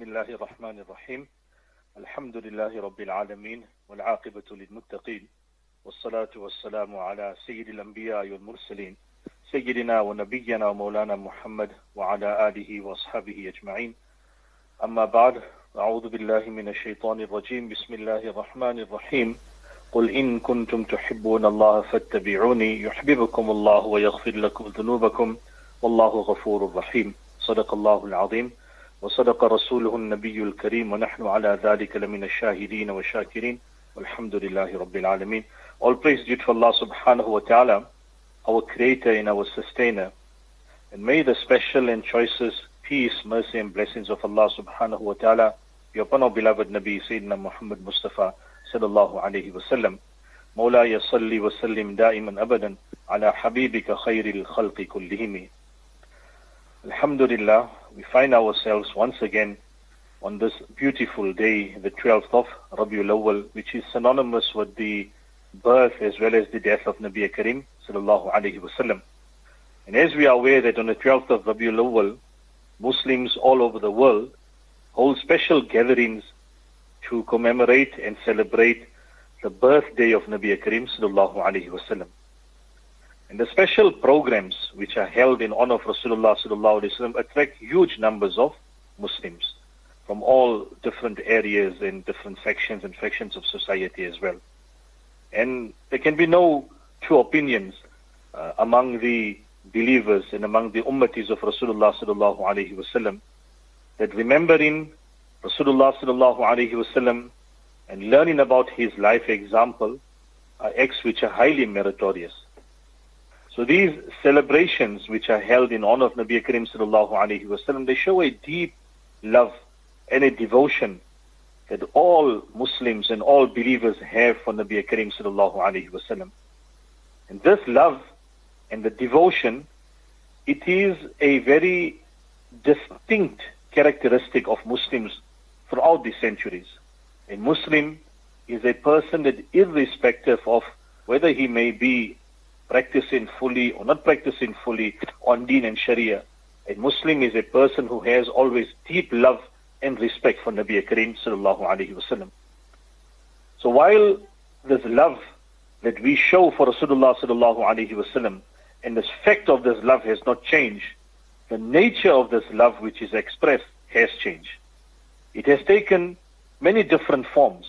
بسم الله الرحمن الرحيم. الحمد لله رب العالمين والعاقبة للمتقين والصلاة والسلام على سيد الأنبياء والمرسلين سيدنا ونبينا ومولانا محمد وعلى آله وأصحابه أجمعين. أما بعد أعوذ بالله من الشيطان الرجيم. بسم الله الرحمن الرحيم. قل إن كنتم تحبون الله فاتبعوني يحببكم الله ويغفر لكم ذنوبكم والله غفور رحيم. صدق الله العظيم. وصدق رسوله النبي الكريم ونحن على ذلك لمن الشاهدين والشاكرين والحمد لله رب العالمين All praise due to Allah subhanahu wa ta'ala, our creator and our sustainer. And may the special and choicest peace, mercy and blessings of Allah subhanahu wa ta'ala be upon our beloved Nabi Sayyidina Muhammad Mustafa sallallahu alayhi wa sallam. مولاي صل وسلم دائما أبدا على حبيبك خير الخلق كلهم Alhamdulillah, we find ourselves once again on this beautiful day, the 12th of Rabiul Awwal, which is synonymous with the birth as well as the death of Nabi Karim sallallahu alayhi wasallam. And as we are aware that on the 12th of Rabiul Awwal, Muslims all over the world hold special gatherings to commemorate and celebrate the birthday of Nabi Karim sallallahu alayhi wasallam. And the special programs which are held in honor of Rasulullah sallallahu attract huge numbers of Muslims from all different areas and different sections and factions of society as well. And there can be no two opinions uh, among the believers and among the ummatis of Rasulullah sallallahu alaihi wasallam that remembering Rasulullah sallallahu alaihi wasallam and learning about his life example are acts which are highly meritorious. So these celebrations which are held in honor of Nabi Karim sallallahu alaihi wasallam, they show a deep love and a devotion that all Muslims and all believers have for Nabi Karim sallallahu alaihi wasallam. And this love and the devotion, it is a very distinct characteristic of Muslims throughout the centuries. A Muslim is a person that irrespective of whether he may be practicing fully or not practicing fully on Deen and Sharia. A Muslim is a person who has always deep love and respect for Nabi Karim sallallahu alaihi wasallam. So while this love that we show for Rasulullah sallallahu alaihi wasallam and the fact of this love has not changed, the nature of this love which is expressed has changed. It has taken many different forms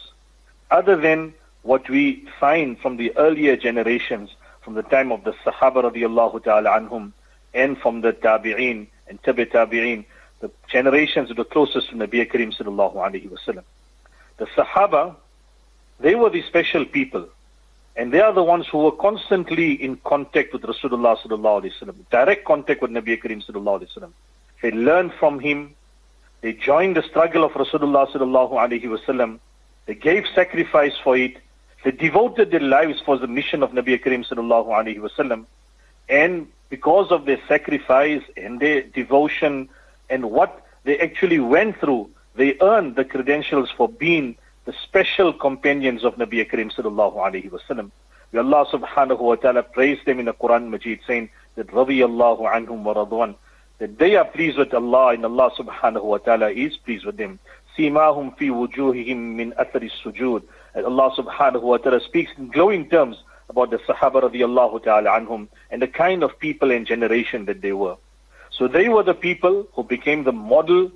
other than what we find from the earlier generations from the time of the Sahaba radiallahu ta'ala anhum and from the Tabi'een and Tabi Tabi'een, the generations that were closest to Nabi Karim sallallahu alayhi wasallam. The Sahaba, they were the special people and they are the ones who were constantly in contact with Rasulullah sallallahu alayhi wasallam, direct contact with Nabi Karim sallallahu alayhi wasallam. They learned from him, they joined the struggle of Rasulullah sallallahu alayhi wasallam, they gave sacrifice for it, they devoted their lives for the mission of Nabi Karim sallallahu alaihi wasallam, and because of their sacrifice and their devotion and what they actually went through, they earned the credentials for being the special companions of Nabi Karim sallallahu alaihi wasallam. May Allah subhanahu wa ta'ala praise them in the Quran Majid saying that radiyallahu anhum wa radwan, that they are pleased with Allah and Allah subhanahu wa ta'ala is pleased with them. Simahum fi wujuhihim min athari sujud. Allah subhanahu wa ta'ala speaks in glowing terms about the Sahaba radiallahu ta'ala anhum and the kind of people and generation that they were. So they were the people who became the model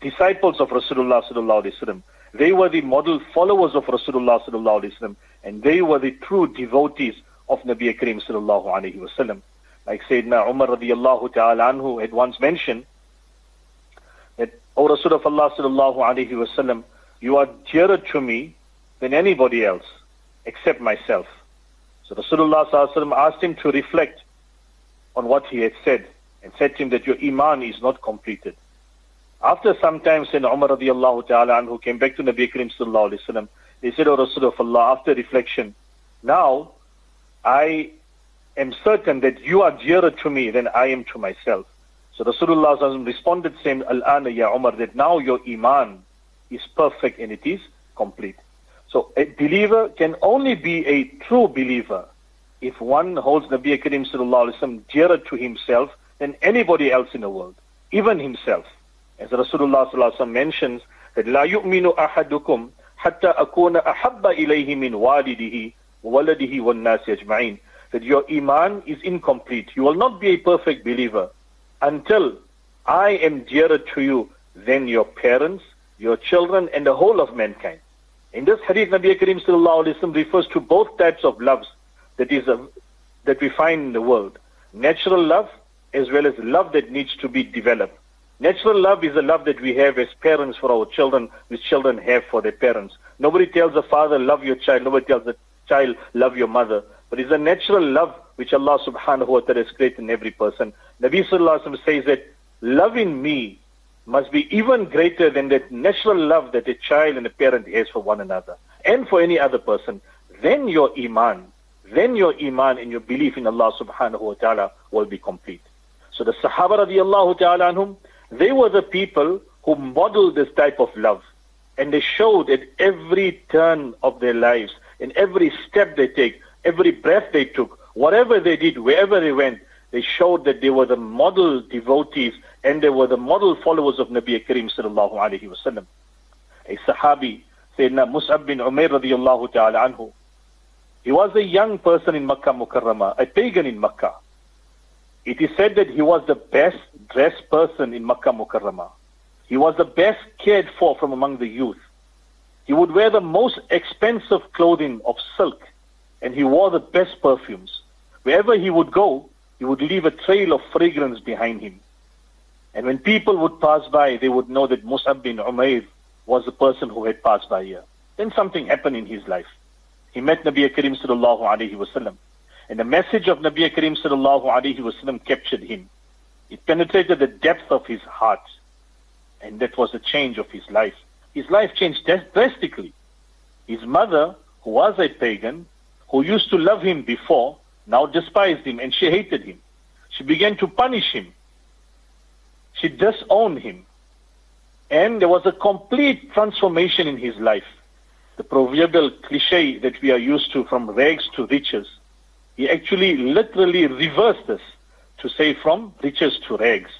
disciples of Rasulullah sallallahu alaihi wasallam. They were the model followers of Rasulullah sallallahu alaihi wasallam, and they were the true devotees of Nabi Karim sallallahu alaihi wasallam. Like Sayyidina Umar radiallahu ta'ala anhu had once mentioned that, O Rasulullah sallallahu alaihi wasallam, you are dearer to me than anybody else except myself. So Rasulullah asked him to reflect on what he had said and said to him that your iman is not completed. After some time, Sayyidina Umar radiallahu ta'ala anhu came back to Nabi Karim sallallahu alayhi wasallam. Said, O Rasulullah, after reflection, now I am certain that you are dearer to me than I am to myself. So Rasulullah responded saying, Al-ana ya Umar, that now your iman is perfect and it is complete. So a believer can only be a true believer if one holds Nabi Karim sallallahu alaihi wasallam dearer to himself than anybody else in the world, even himself. As Rasulullah sallallahu mentions that لا يؤمن أحدكم حتى أكون أحب إليه من والده وولده والناس أجمعين that your iman is incomplete. You will not be a perfect believer until I am dearer to you than your parents, your children, and the whole of mankind. In this hadith, Nabi Karim refers to both types of loves that is a, that we find in the world. Natural love as well as love that needs to be developed. Natural love is the love that we have as parents for our children, which children have for their parents. Nobody tells a father, love your child. Nobody tells a child, love your mother. But it's a natural love which Allah subhanahu wa ta'ala has created in every person. Nabi sallallahu says that loving me must be even greater than that natural love that a child and a parent has for one another and for any other person. Then your iman, then your iman and your belief in Allah subhanahu wa ta'ala will be complete. So the Sahaba radiallahu ta'ala anhum, they were the people who modeled this type of love. And they showed at every turn of their lives, in every step they take, every breath they took, whatever they did, wherever they went, they showed that they were the model devotees and they were the model followers of Nabi Karim sallallahu alayhi wasallam. A Sahabi, Sayyidina Mus'ab bin Umair radiallahu ta'ala anhu, he was a young person in Makkah Mukarramah, a pagan in Makkah. It is said that he was the best dressed person in Makkah Mukarramah. He was the best cared for from among the youth. He would wear the most expensive clothing of silk and he wore the best perfumes. Wherever he would go, he would leave a trail of fragrance behind him. And when people would pass by, they would know that Mus'ab bin Umayr was the person who had passed by here. Then something happened in his life. He met Nabi Karim sallallahu alayhi wasallam. And the message of Nabi Karim sallallahu alayhi wasallam captured him. It penetrated the depth of his heart. And that was the change of his life. His life changed drastically. His mother, who was a pagan, who used to love him before, now despised him and she hated him. She began to punish him. She disowned him. And there was a complete transformation in his life. The proverbial cliche that we are used to from rags to riches. He actually literally reversed this to say from riches to rags.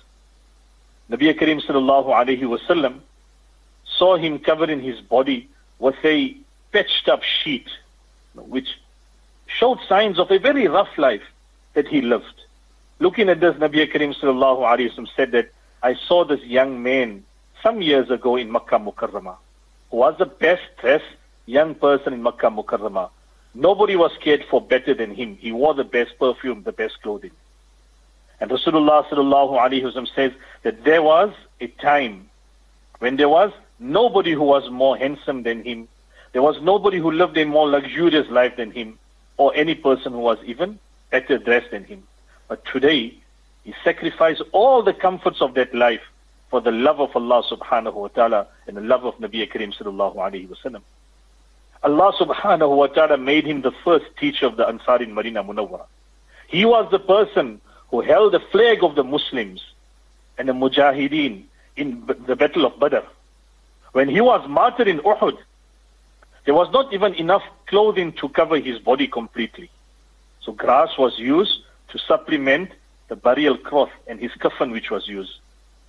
Nabi Karim sallallahu alayhi wasallam saw him covered in his body with a patched up sheet, which showed signs of a very rough life that he lived. Looking at this, Nabi Karim sallallahu alayhi wa said that I saw this young man some years ago in Makkah Mukarramah, who was the best dressed young person in Makkah Mukarramah. Nobody was cared for better than him. He wore the best perfume, the best clothing. And Rasulullah sallallahu alayhi wa says that there was a time when there was nobody who was more handsome than him. There was nobody who lived a more luxurious life than him or any person who was even better dressed than him. But today, he sacrificed all the comforts of that life for the love of Allah subhanahu wa ta'ala and the love of Nabi Karim sallallahu alayhi wa sallam. Allah subhanahu wa ta'ala made him the first teacher of the Ansar in Medina Munawwara. He was the person who held the flag of the Muslims and the Mujahideen in the Battle of Badr. When he was martyred in Uhud, there was not even enough clothing to cover his body completely. So grass was used to supplement the burial cloth and his coffin which was used.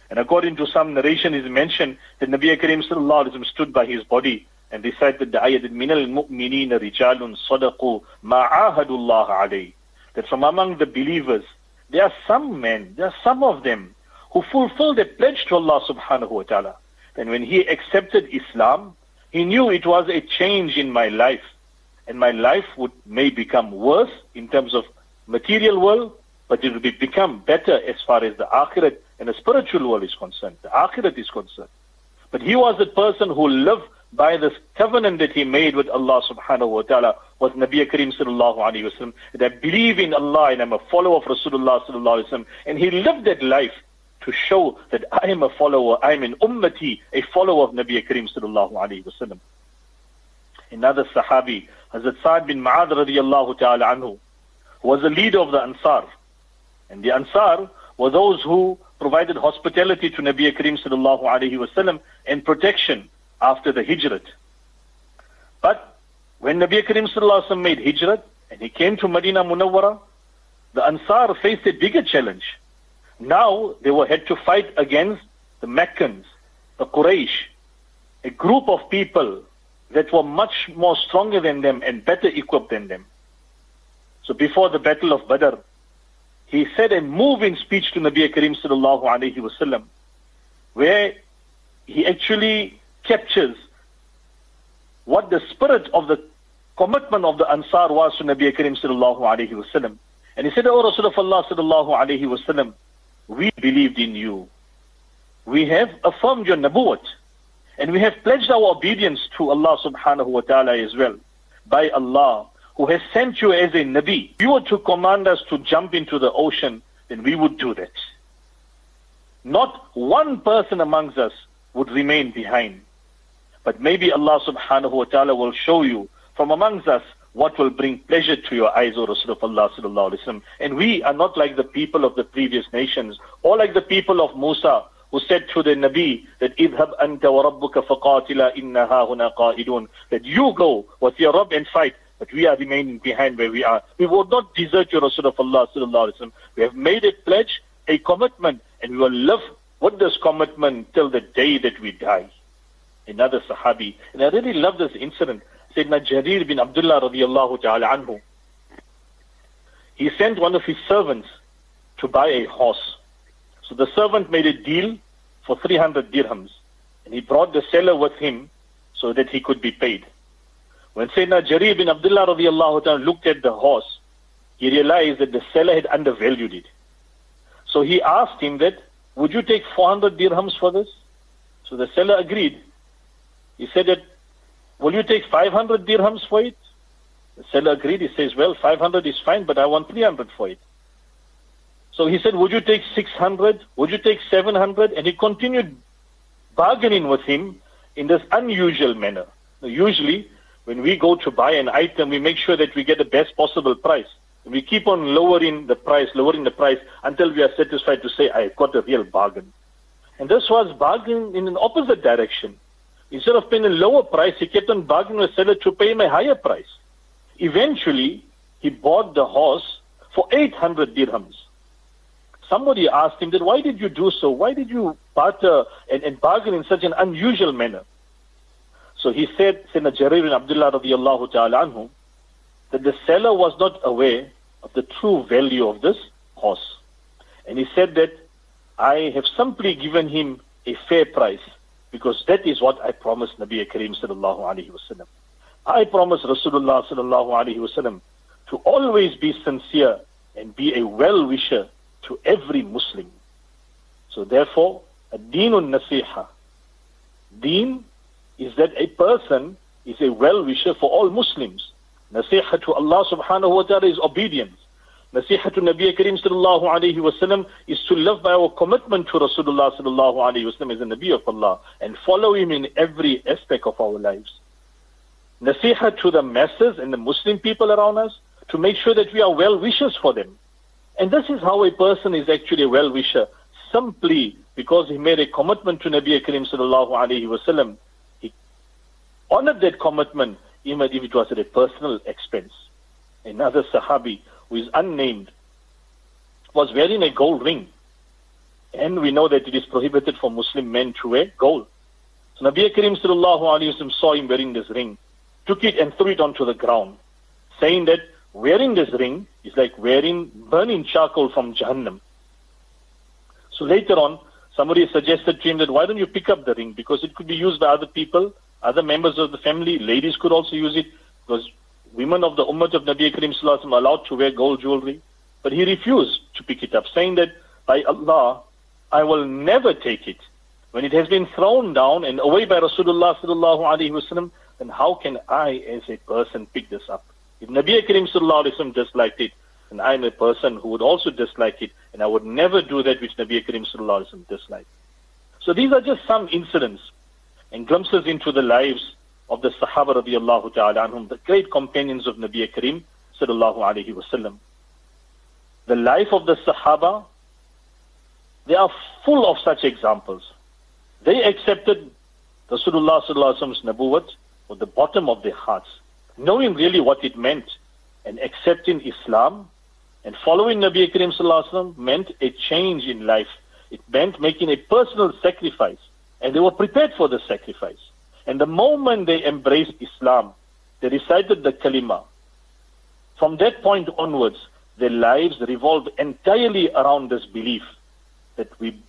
And according to some narration is mentioned that Nabi Karim sallallahu stood by his body and recited the ayat min al-mu'minina rijalun sadaqu ma'ahadullah alayh. That from among the believers, there are some men, there are some of them who fulfilled their pledge to Allah subhanahu wa ta'ala. Then when he accepted Islam, he knew it was a change in my life, and my life would may become worse in terms of material world, but it will become better as far as the akhirat and the spiritual world is concerned. The akhirat is concerned. But he was a person who lived by this covenant that he made with Allah subhanahu wa ta'ala was Nabi Karim sallallahu alayhi wa that I believe in Allah and I'm a follower of Rasulullah sallallahu alayhi wa. And he lived that life to show that I am a follower, I am an ummati, a follower of Nabi Karim sallallahu alayhi wa. Another Sahabi, Hazrat Sa'ad bin Ma'ad radiallahu ta'ala anhu, was the leader of the Ansar. And the Ansar were those who provided hospitality to Nabi Karim sallallahu alayhi wa sallam and protection after the Hijrat. But when Nabi Karim sallallahu alayhi wa sallam made Hijrat and he came to Medina Munawwara, the Ansar faced a bigger challenge. Now they were had to fight against the Meccans, the Quraysh, a group of people that were much more stronger than them and better equipped than them. So before the battle of Badr, he said a moving speech to Nabi Karim sallallahu alayhi wasallam, where he actually captures what the spirit of the commitment of the Ansar was to Nabi Karim sallallahu alayhi wasallam. And he said, O Rasul of Allah sallallahu alayhi wasallam, we believed in you. We have affirmed your nabuwat. And we have pledged our obedience to Allah subhanahu wa ta'ala as well. By Allah, who has sent you as a Nabi. If you were to command us to jump into the ocean, then we would do that. Not one person amongst us would remain behind. But maybe Allah subhanahu wa ta'ala will show you from amongst us what will bring pleasure to your eyes, O Rasulullah sallallahu alayhi wa And we are not like the people of the previous nations, or like the people of Musa, who said to the Nabi that idhab anta wa rabbuka faqatila inna huna qa'idun that you go with your Rabb and fight but we are remaining behind where we are. We will not desert your Rasulullah sallallahu alaihi wasallam. We have made a pledge, a commitment, and we will live with this commitment till the day that we die. Another Sahabi, and I really love this incident. Sayyidina Jarir bin Abdullah radiallahu ta'ala anhu. He sent one of his servants to buy a horse. So the servant made a deal for 300 dirhams. And he brought the seller with him so that he could be paid. When Sayyidina Jarir bin Abdullah radiallahu looked at the horse, he realized that the seller had undervalued it. So he asked him that, would you take 400 dirhams for this? So the seller agreed. He said that, will you take 500 dirhams for it? The seller agreed. He says, well, 500 is fine, but I want 300 for it. So he said, would you take 600? Would you take 700? And he continued bargaining with him in this unusual manner. Usually, when we go to buy an item, we make sure that we get the best possible price. We keep on lowering the price, lowering the price until we are satisfied to say, I got a real bargain. And this was bargain in an opposite direction. Instead of paying a lower price, he kept on bargaining with seller to pay him a higher price. Eventually, he bought the horse for 800 dirhams. Somebody asked him that, why did you do so? Why did you barter and, and bargain in such an unusual manner? So he said, Sayyidina Jarir bin Abdullah radiallahu ta'ala anhu, that the seller was not aware of the true value of this horse. And he said that I have simply given him a fair price because that is what I promised Nabi Kareem sallallahu alayhi wasallam. I promised Rasulullah sallallahu alayhi wasallam to always be sincere and be a well-wisher to every Muslim. So therefore, a deenun nasiha. Deen is that a person is a well-wisher for all Muslims. Nasiha to Allah subhanahu wa ta'ala is obedience. Nasiha to Nabi Karim sallallahu alayhi wasallam is to live by our commitment to Rasulullah sallallahu alayhi wasallam as a Nabi of Allah and follow him in every aspect of our lives. Nasiha to the masses and the Muslim people around us to make sure that we are well-wishers for them. And this is how a person is actually a well-wisher, simply because he made a commitment to Nabi Karim sallallahu alayhi wasallam honored that commitment even if it was at a personal expense. Another Sahabi who is unnamed was wearing a gold ring. And we know that it is prohibited for Muslim men to wear gold. So Nabi Karim sallallahu alayhi wa saw him wearing this ring, took it and threw it onto the ground, saying that wearing this ring is like wearing burning charcoal from Jahannam. So later on, somebody suggested to him that why don't you pick up the ring because it could be used by other people other members of the family, ladies could also use it because women of the Ummah of Nabi Karim Sallallahu are allowed to wear gold jewelry. But he refused to pick it up, saying that by Allah, I will never take it. When it has been thrown down and away by Rasulullah Sallallahu Alaihi Wasallam, then how can I as a person pick this up? If Nabi Karim Sallallahu Alaihi Wasallam disliked it, then I am a person who would also dislike it, and I would never do that which Nabi Karim Sallallahu Alaihi Wasallam disliked. So these are just some incidents and glimpses into the lives of the Sahaba radiallahu ta'ala anhum, the great companions of Nabi Karim sallallahu alayhi wasallam. The life of the Sahaba, they are full of such examples. They accepted Rasulullah sallallahu alayhi wasallam's with the bottom of their hearts, knowing really what it meant, and accepting Islam and following Nabi Karim sallallahu alayhi wasallam meant a change in life, It meant making a personal sacrifice. And they were prepared for the sacrifice. And the moment they embraced Islam, they recited the kalima. From that point onwards, their lives revolved entirely around this belief that we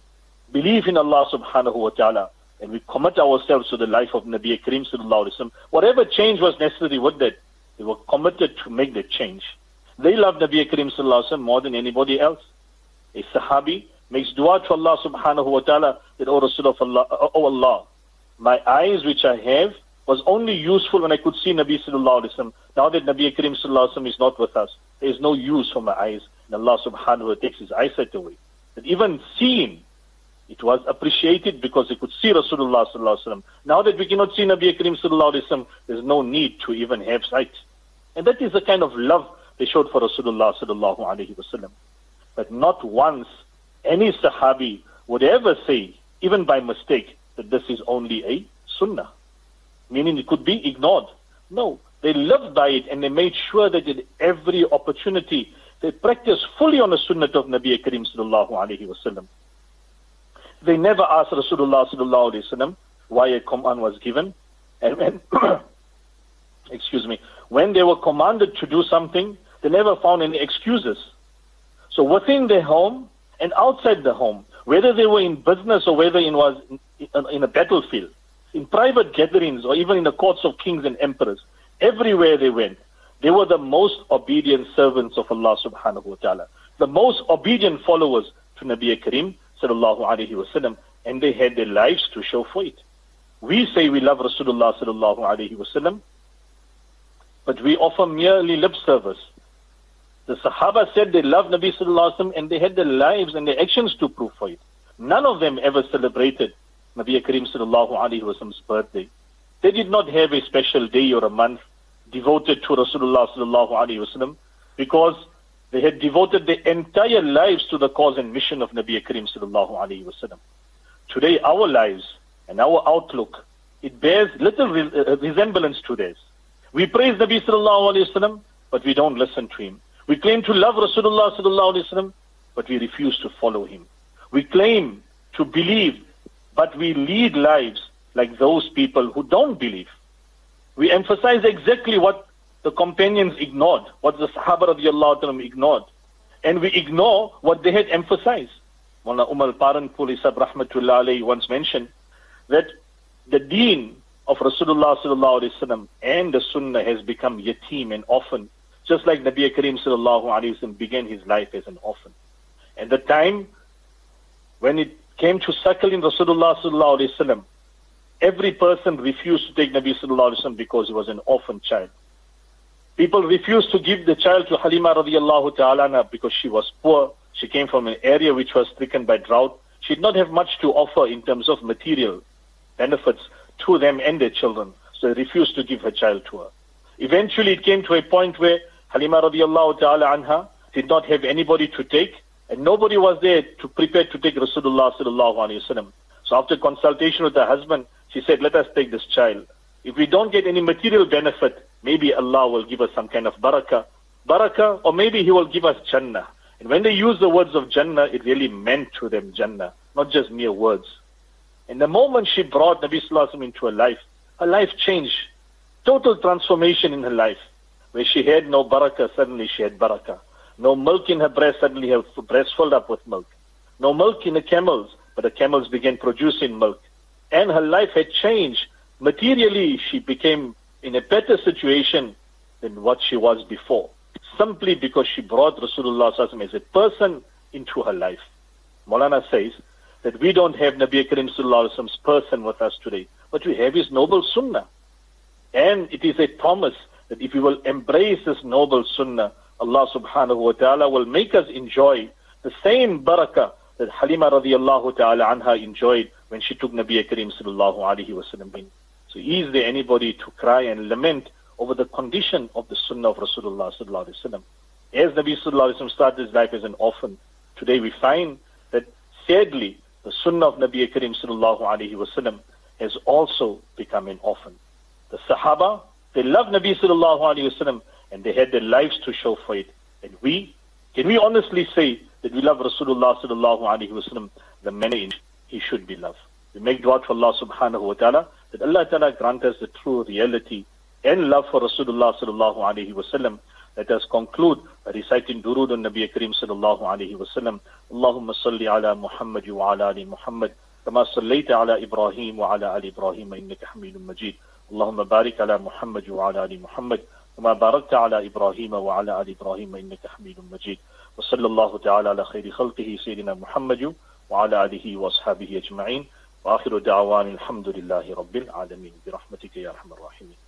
believe in Allah subhanahu wa ta'ala and we commit ourselves to the life of Nabi Karim sallallahu alaihi wasallam. Whatever change was necessary with that, they were committed to make that change. They loved Nabi Karim sallallahu alaihi wasallam more than anybody else. A Sahabi makes dua to Allah subhanahu wa ta'ala that, O Rasul of Allah, O Allah, my eyes which I have was only useful when I could see Nabi sallallahu alaihi wasallam. Now that Nabi Karim sallallahu alaihi wasallam is not with us, there is no use for my eyes. And Allah subhanahu wa ta'ala takes his eyesight away. That even seeing it was appreciated because they could see Rasulullah sallallahu alaihi wasallam. Now that we cannot see Nabi Karim sallallahu alaihi wasallam, there's no need to even have sight. And that is the kind of love they showed for Rasulullah sallallahu alaihi wasallam. But not once any Sahabi would ever say, even by mistake, that this is only a sunnah. Meaning it could be ignored. No, they lived by it and they made sure that at every opportunity they practiced fully on the sunnah of Nabi Karim sallallahu alaihi wasallam. They never asked Rasulullah sallallahu alaihi wasallam why a command was given. And when, excuse me, when they were commanded to do something, they never found any excuses. So within their home and outside the home, whether they were in business or whether it was in, a battlefield, in private gatherings or even in the courts of kings and emperors, everywhere they went, they were the most obedient servants of Allah subhanahu wa ta'ala, the most obedient followers to Nabi Karim sallallahu alayhi wasallam, and they had their lives to show for it. We say we love Rasulullah sallallahu alayhi wasallam, but we offer merely lip service. The Sahaba said they loved Nabi sallallahu alayhi wasallam, and they had their lives and their actions to prove for it. None of them ever celebrated Nabi Karim sallallahu alayhi wasallam's birthday. They did not have a special day or a month devoted to Rasulullah sallallahu alayhi wasallam because they had devoted their entire lives to the cause and mission of Nabi Karim sallallahu alayhi wasallam. Today, our lives and our outlook, it bears little re- uh, resemblance to theirs. We praise Nabi sallallahu alayhi wasallam, but we don't listen to him. We claim to love Rasulullah sallallahu wasallam, but we refuse to follow him. We claim to believe, but we lead lives like those people who don't believe. We emphasize exactly what the companions ignored, what the Sahaba radiallahu ignored. And we ignore what they had emphasized. Mullah Umar Palanpuri Sab Rahmatullah once mentioned that the deen of Rasulullah sallallahu alayhi wasallam and the Sunnah has become yatim and orphan, just like Nabi Karim sallallahu alayhi began his life as an orphan. And the time when it came to suckling Rasulullah sallallahu alayhi wasallam, every person refused to take Nabi sallallahu alayhi wasallam because he was an orphan child. People refused to give the child to Halima radiallahu ta'ala because she was poor. She came from an area which was stricken by drought. She did not have much to offer in terms of material benefits to them and their children. So they refused to give her child to her. Eventually it came to a point where Halima radiallahu ta'ala anha did not have anybody to take and nobody was there to prepare to take Rasulullah sallallahu alayhi wasallam. So after consultation with her husband, she said, let us take this child. If we don't get any material benefit, maybe Allah will give us some kind of barakah, barakah, or maybe He will give us Jannah. And when they use the words of Jannah, it really meant to them Jannah, not just mere words. And the moment she brought Nabi Sallallahu into her life, her life changed. Total transformation in her life. Where she had no barakah, suddenly she had barakah. No milk in her breast, suddenly her breast filled up with milk. No milk in the camels, but the camels began producing milk. And her life had changed. Materially, she became in a better situation than what she was before, simply because she brought Rasulullah as a person into her life. Maulana says that we don't have Nabi Karim Sallallahu person with us today, but we have his noble sunnah. And it is a promise that if we will embrace this noble sunnah, Allah subhanahu wa ta'ala will make us enjoy the same barakah that Halima radiallahu ta'ala anha enjoyed when she took Nabi Karim sallallahu alayhi wa sallam so is there anybody to cry and lament over the condition of the Sunnah of Rasulullah sallallahu alaihi wasallam? As Nabi sallallahu alaihi wasallam started his life as an orphan, today we find that sadly the Sunnah of Nabi Karim sallallahu alaihi wasallam has also become an orphan. The Sahaba they love Nabi sallallahu alaihi wasallam and they had their lives to show for it. And we, can we honestly say that we love Rasulullah sallallahu alaihi wasallam the manner in he should be loved. We make dua to Allah subhanahu wa ta'ala that Allah ta'ala grant us the true reality and love for Rasulullah sallallahu alayhi wa sallam. Let us conclude by reciting Durood on Nabi Kareem sallallahu alayhi wa sallam. Allahumma salli ala Muhammad wa ala ali Muhammad. كما صليت على إبراهيم وعلى آل إبراهيم إنك حميد مجيد اللهم بارك على محمد وعلى آل محمد كما باركت على إبراهيم وعلى آل إبراهيم إنك حميد مجيد. وصلى الله تعالى على خير خلقه سيدنا محمد وعلى آله وأصحابه أجمعين. وآخر دعوان الحمد لله رب العالمين. برحمتك يا أرحم الراحمين.